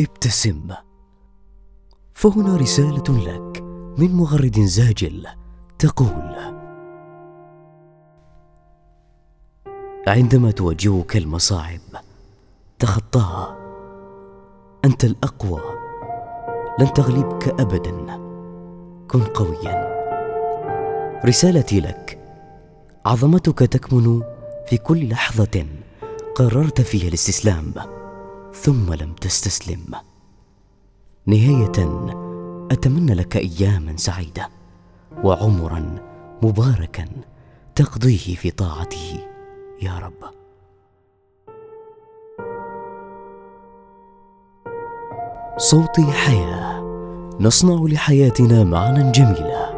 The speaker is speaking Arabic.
ابتسم. فهنا رسالة لك من مغرد زاجل تقول عندما تواجهك المصاعب تخطاها أنت الأقوى. لن تغلبك ابدا. كن قويا. رسالتي لك عظمتك تكمن في كل لحظة قررت فيها الاستسلام. ثم لم تستسلم. نهاية أتمنى لك اياما سعيدة وعمرا مباركا تقضيه في طاعته يا رب. صوتي حياة. نصنع لحياتنا معنى جميلا.